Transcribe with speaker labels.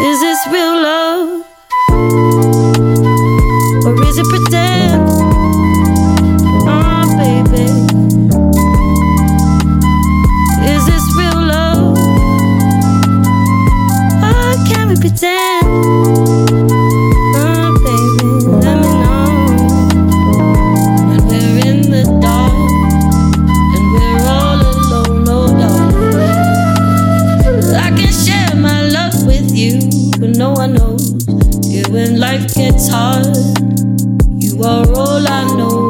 Speaker 1: Is this real love? Or is it pretend? Oh, baby. Is this real love? Can we pretend? But no one knows. Yeah, when life gets hard, you are all I know.